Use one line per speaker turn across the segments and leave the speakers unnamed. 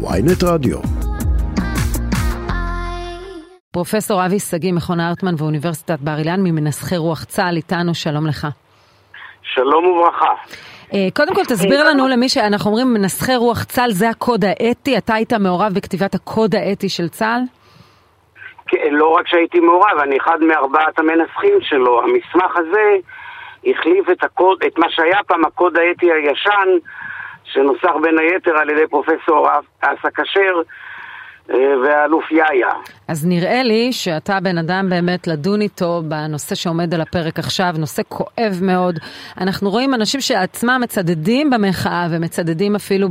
ויינט רדיו.
פרופסור אבי שגיא, מכון הרטמן ואוניברסיטת בר אילן, ממנסחי רוח צה"ל, איתנו, שלום לך.
שלום וברכה.
אה, קודם כל תסביר לנו למי שאנחנו אומרים מנסחי רוח צה"ל זה הקוד האתי, אתה היית מעורב בכתיבת הקוד האתי של צה"ל?
כן, לא רק שהייתי מעורב, אני אחד מארבעת המנסחים שלו. המסמך הזה החליף את, הקוד, את מה שהיה פעם הקוד האתי הישן, שנוסח בין היתר על ידי פרופסור אסא כשר, והאלוף יאיה.
אז נראה לי שאתה בן אדם באמת לדון איתו בנושא שעומד על הפרק עכשיו, נושא כואב מאוד. אנחנו רואים אנשים שעצמם מצדדים במחאה ומצדדים אפילו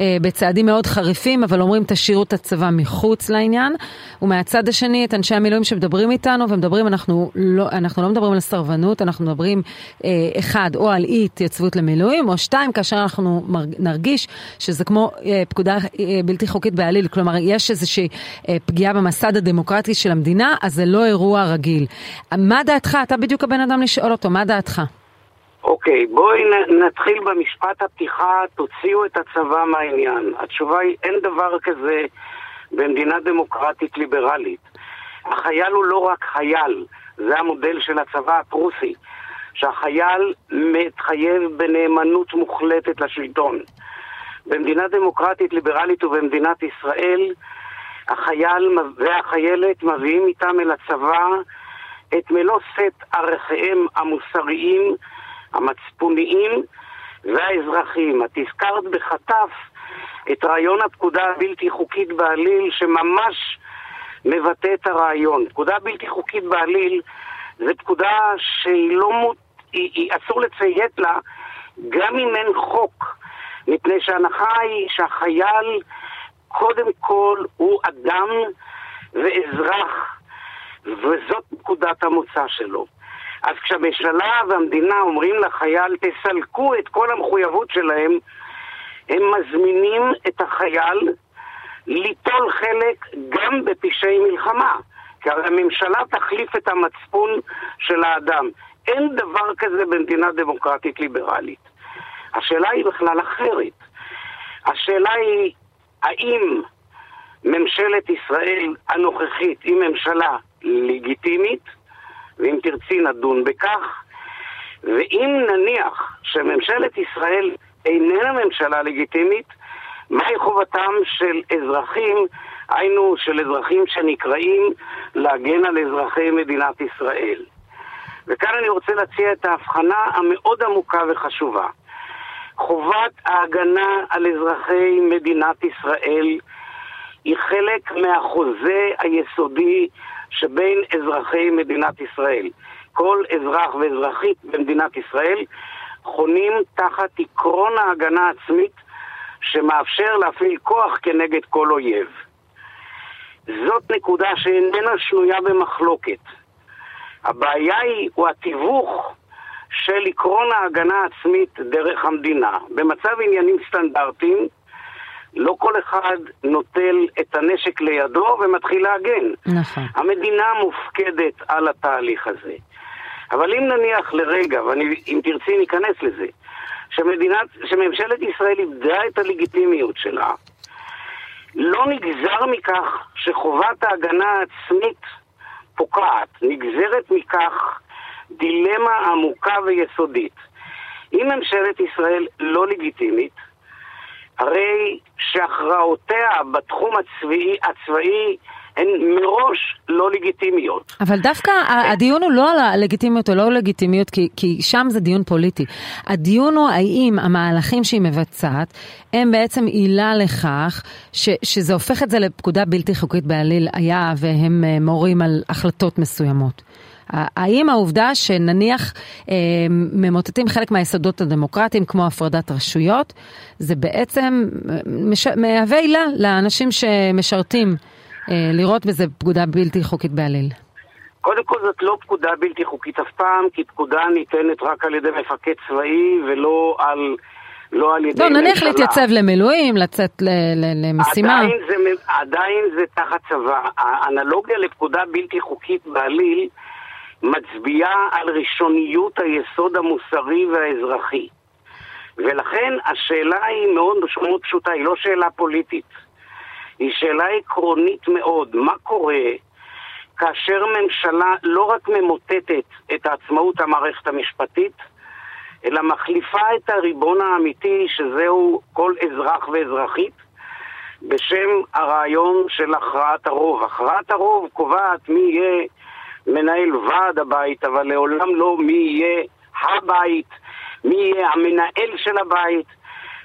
אה, בצעדים מאוד חריפים, אבל אומרים תשאירו את הצבא מחוץ לעניין. ומהצד השני את אנשי המילואים שמדברים איתנו ומדברים, אנחנו לא, אנחנו לא מדברים על סרבנות, אנחנו מדברים אה, אחד, או על אי התייצבות למילואים, או שתיים, כאשר אנחנו נרגיש שזה כמו פקודה בלתי חוקית בעליל, כלומר יש איזושהי אה, פגיעה במסד הדמוקרטי של המדינה, אז זה לא אירוע רגיל. מה דעתך? אתה בדיוק הבן אדם לשאול אותו, מה דעתך?
אוקיי, okay, בואי נתחיל במשפט הפתיחה, תוציאו את הצבא מהעניין. התשובה היא, אין דבר כזה במדינה דמוקרטית ליברלית. החייל הוא לא רק חייל, זה המודל של הצבא הפרוסי, שהחייל מתחייב בנאמנות מוחלטת לשלטון. במדינה דמוקרטית ליברלית ובמדינת ישראל, החייל והחיילת מביאים איתם אל הצבא את מלוא סט ערכיהם המוסריים, המצפוניים והאזרחיים. את הזכרת בחטף את רעיון הפקודה הבלתי חוקית בעליל שממש מבטא את הרעיון. פקודה בלתי חוקית בעליל זה פקודה שהיא לא מות... היא, היא אסור לציית לה גם אם אין חוק, מפני שההנחה היא שהחייל קודם כל הוא אדם ואזרח, וזאת נקודת המוצא שלו. אז כשהממשלה והמדינה אומרים לחייל, תסלקו את כל המחויבות שלהם, הם מזמינים את החייל ליטול חלק גם בפשעי מלחמה. כי הרי הממשלה תחליף את המצפון של האדם. אין דבר כזה במדינה דמוקרטית ליברלית. השאלה היא בכלל אחרת. השאלה היא האם ממשלת ישראל הנוכחית היא ממשלה לגיטימית, ואם תרצי נדון בכך, ואם נניח שממשלת ישראל איננה ממשלה לגיטימית, מהי חובתם של אזרחים, היינו של אזרחים שנקראים להגן על אזרחי מדינת ישראל. וכאן אני רוצה להציע את ההבחנה המאוד עמוקה וחשובה. חובת ההגנה על אזרחי מדינת ישראל היא חלק מהחוזה היסודי שבין אזרחי מדינת ישראל. כל אזרח ואזרחית במדינת ישראל חונים תחת עקרון ההגנה העצמית שמאפשר להפעיל כוח כנגד כל אויב. זאת נקודה שאיננה שנויה במחלוקת. הבעיה היא, הוא התיווך של עקרון ההגנה העצמית דרך המדינה. במצב עניינים סטנדרטיים, לא כל אחד נוטל את הנשק לידו ומתחיל להגן.
נכון.
המדינה מופקדת על התהליך הזה. אבל אם נניח לרגע, ואם תרצי ניכנס לזה, שמדינת, שממשלת ישראל איבדה את הלגיטימיות שלה, לא נגזר מכך שחובת ההגנה העצמית פוקעת, נגזרת מכך דילמה עמוקה ויסודית. אם ממשלת ישראל לא לגיטימית, הרי שהכרעותיה בתחום הצבאי, הצבאי הן מראש לא לגיטימיות.
אבל דווקא הדיון הוא לא על הלגיטימיות או לא לגיטימיות, כי, כי שם זה דיון פוליטי. הדיון הוא האם המהלכים שהיא מבצעת הם בעצם עילה לכך ש, שזה הופך את זה לפקודה בלתי חוקית בעליל היה והם אה, מורים על החלטות מסוימות. האם העובדה שנניח אה, ממוטטים חלק מהיסודות הדמוקרטיים כמו הפרדת רשויות, זה בעצם אה, מש... מהווה עילה לאנשים שמשרתים אה, לראות בזה פקודה בלתי חוקית בעליל?
קודם כל זאת לא פקודה בלתי חוקית אף פעם, כי פקודה ניתנת רק על ידי מפקד צבאי ולא על... לא על ידי
לא, נניח להתייצב למילואים, לצאת למשימה.
עדיין זה, עדיין זה תחת צבא. האנלוגיה לפקודה בלתי חוקית בעליל מצביעה על ראשוניות היסוד המוסרי והאזרחי. ולכן השאלה היא מאוד, מאוד פשוטה, היא לא שאלה פוליטית.
היא שאלה עקרונית מאוד. מה קורה כאשר ממשלה לא רק ממוטטת את עצמאות המערכת המשפטית, אלא מחליפה את הריבון האמיתי, שזהו כל אזרח ואזרחית, בשם הרעיון של הכרעת הרוב. הכרעת הרוב קובעת מי יהיה מנהל ועד הבית, אבל לעולם לא מי יהיה הבית, מי יהיה המנהל של הבית.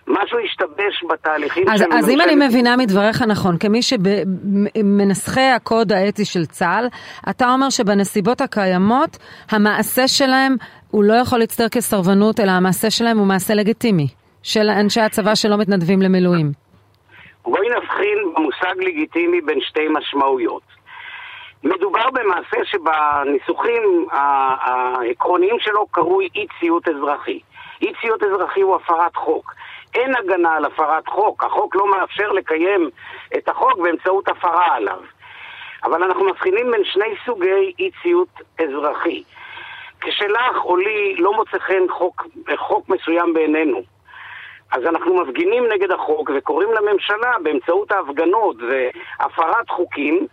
משהו השתבש בתהליכים
אז. אז אם אני מבינה מדבריך נכון, כמי שמנסחי הקוד האתי של צה"ל, אתה אומר שבנסיבות הקיימות, המעשה שלהם הוא לא יכול להצטער כסרבנות, אלא המעשה שלהם הוא מעשה לגיטימי, של אנשי הצבא שלא מתנדבים למילואים.
בואי נבחין במושג לגיטימי בין שתי משמעויות. מדובר במעשה שבניסוחים העקרוניים שלו קרוי אי ציות אזרחי. אי ציות אזרחי הוא הפרת חוק. אין הגנה על הפרת חוק, החוק לא מאפשר לקיים את החוק באמצעות הפרה עליו. אבל אנחנו מבחינים בין שני סוגי אי ציות אזרחי. כשלך או לי לא מוצא חן חוק, חוק מסוים בעינינו, אז אנחנו מפגינים נגד החוק וקוראים לממשלה באמצעות ההפגנות והפרת חוקים,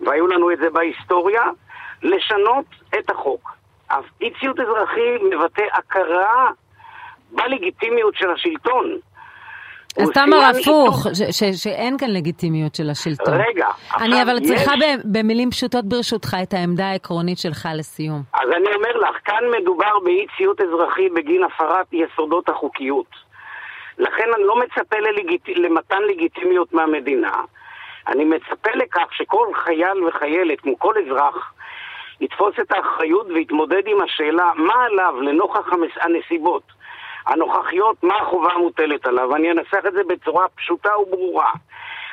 והיו לנו את זה בהיסטוריה, לשנות את החוק. אז אי ציות אזרחי מבטא הכרה בלגיטימיות של השלטון.
אז תמר
סימן
הפוך, שאין כאן לגיטימיות של השלטון.
רגע,
אני אבל
יש-
צריכה במילים פשוטות ברשותך את העמדה העקרונית שלך לסיום.
אז אני אומר לך, כאן מדובר באי ציות אזרחי בגין הפרת יסודות החוקיות. לכן אני לא מצפה ללגיט... למתן לגיטימיות מהמדינה. אני מצפה לכך שכל חייל וחיילת, כמו כל אזרח, יתפוס את האחריות ויתמודד עם השאלה מה עליו לנוכח. הנסיבות הנוכחיות, מה החובה המוטלת עליו. ואני אנסח את זה בצורה פשוטה וברורה.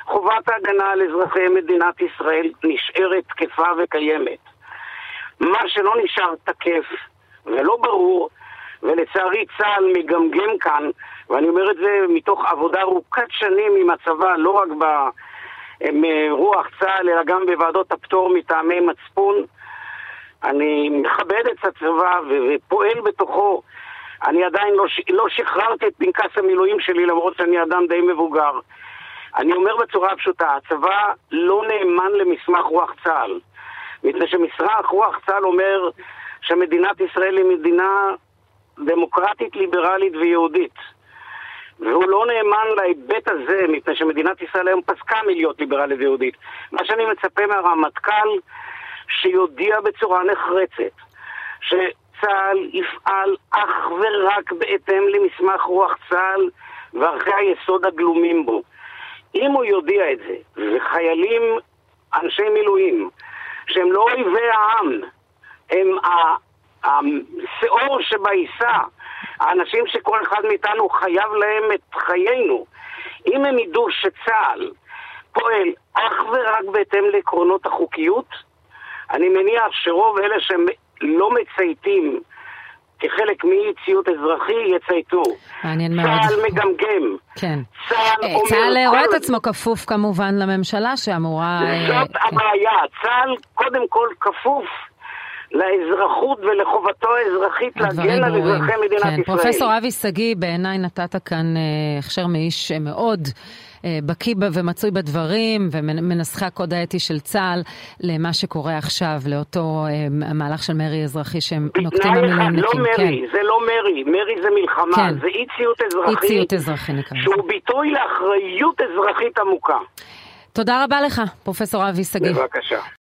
חובת ההגנה על אזרחי מדינת ישראל נשארת תקפה וקיימת. מה שלא נשאר תקף ולא ברור, ולצערי צה"ל מגמגם כאן, ואני אומר את זה מתוך עבודה ארוכת שנים עם הצבא, לא רק ברוח צה"ל, אלא גם בוועדות הפטור מטעמי מצפון. אני מכבד את הצבא ופועל בתוכו. אני עדיין לא, לא שחררתי את פנקס המילואים שלי, למרות שאני אדם די מבוגר. אני אומר בצורה פשוטה, הצבא לא נאמן למסמך רוח צה"ל. מפני שמסמך רוח צה"ל אומר שמדינת ישראל היא מדינה דמוקרטית, ליברלית ויהודית. והוא לא נאמן להיבט הזה, מפני שמדינת ישראל היום פסקה מלהיות ליברלית ויהודית. מה שאני מצפה מהרמטכ"ל, שיודיע בצורה נחרצת שצה"ל יפעל אך ורק בהתאם למסמך רוח צה"ל וערכי היסוד הגלומים בו. אם הוא יודיע את זה, וחיילים, אנשי מילואים, שהם לא אויבי העם, הם השאור שבעיסה, האנשים שכל אחד מאיתנו חייב להם את חיינו. אם הם ידעו שצה"ל פועל אך ורק בהתאם לעקרונות החוקיות, אני מניח שרוב אלה שהם לא מצייתים כחלק מאי ציות אזרחי יצייתו.
מעניין מאוד.
צה"ל מגמגם.
כן.
צה"ל
אה,
אומר...
צה"ל רואה את עצמו כפוף כמובן לממשלה שאמורה... אה,
זאת
כן.
הבעיה. צה"ל קודם כל כפוף לאזרחות ולחובתו האזרחית להגן על. אזרחי מדינת
כן,
ישראל.
פרופסור אבי שגיא, בעיניי נתת כאן אה, הכשר מאיש אה, מאוד אה, בקיא ומצוי בדברים, ומנסחי הקוד האתי של צה"ל, למה שקורה עכשיו, לאותו המהלך של מרי אזרחי שהם נוקטים המילואימניקים.
לא מרי, זה לא מרי, מרי זה מלחמה,
כן.
זה אי ציות אזרחי,
אי ציות אזרחי נקרא.
שהוא ביטוי לאחריות אזרחית עמוקה.
תודה רבה לך, פרופסור אבי שגיא.
בבקשה.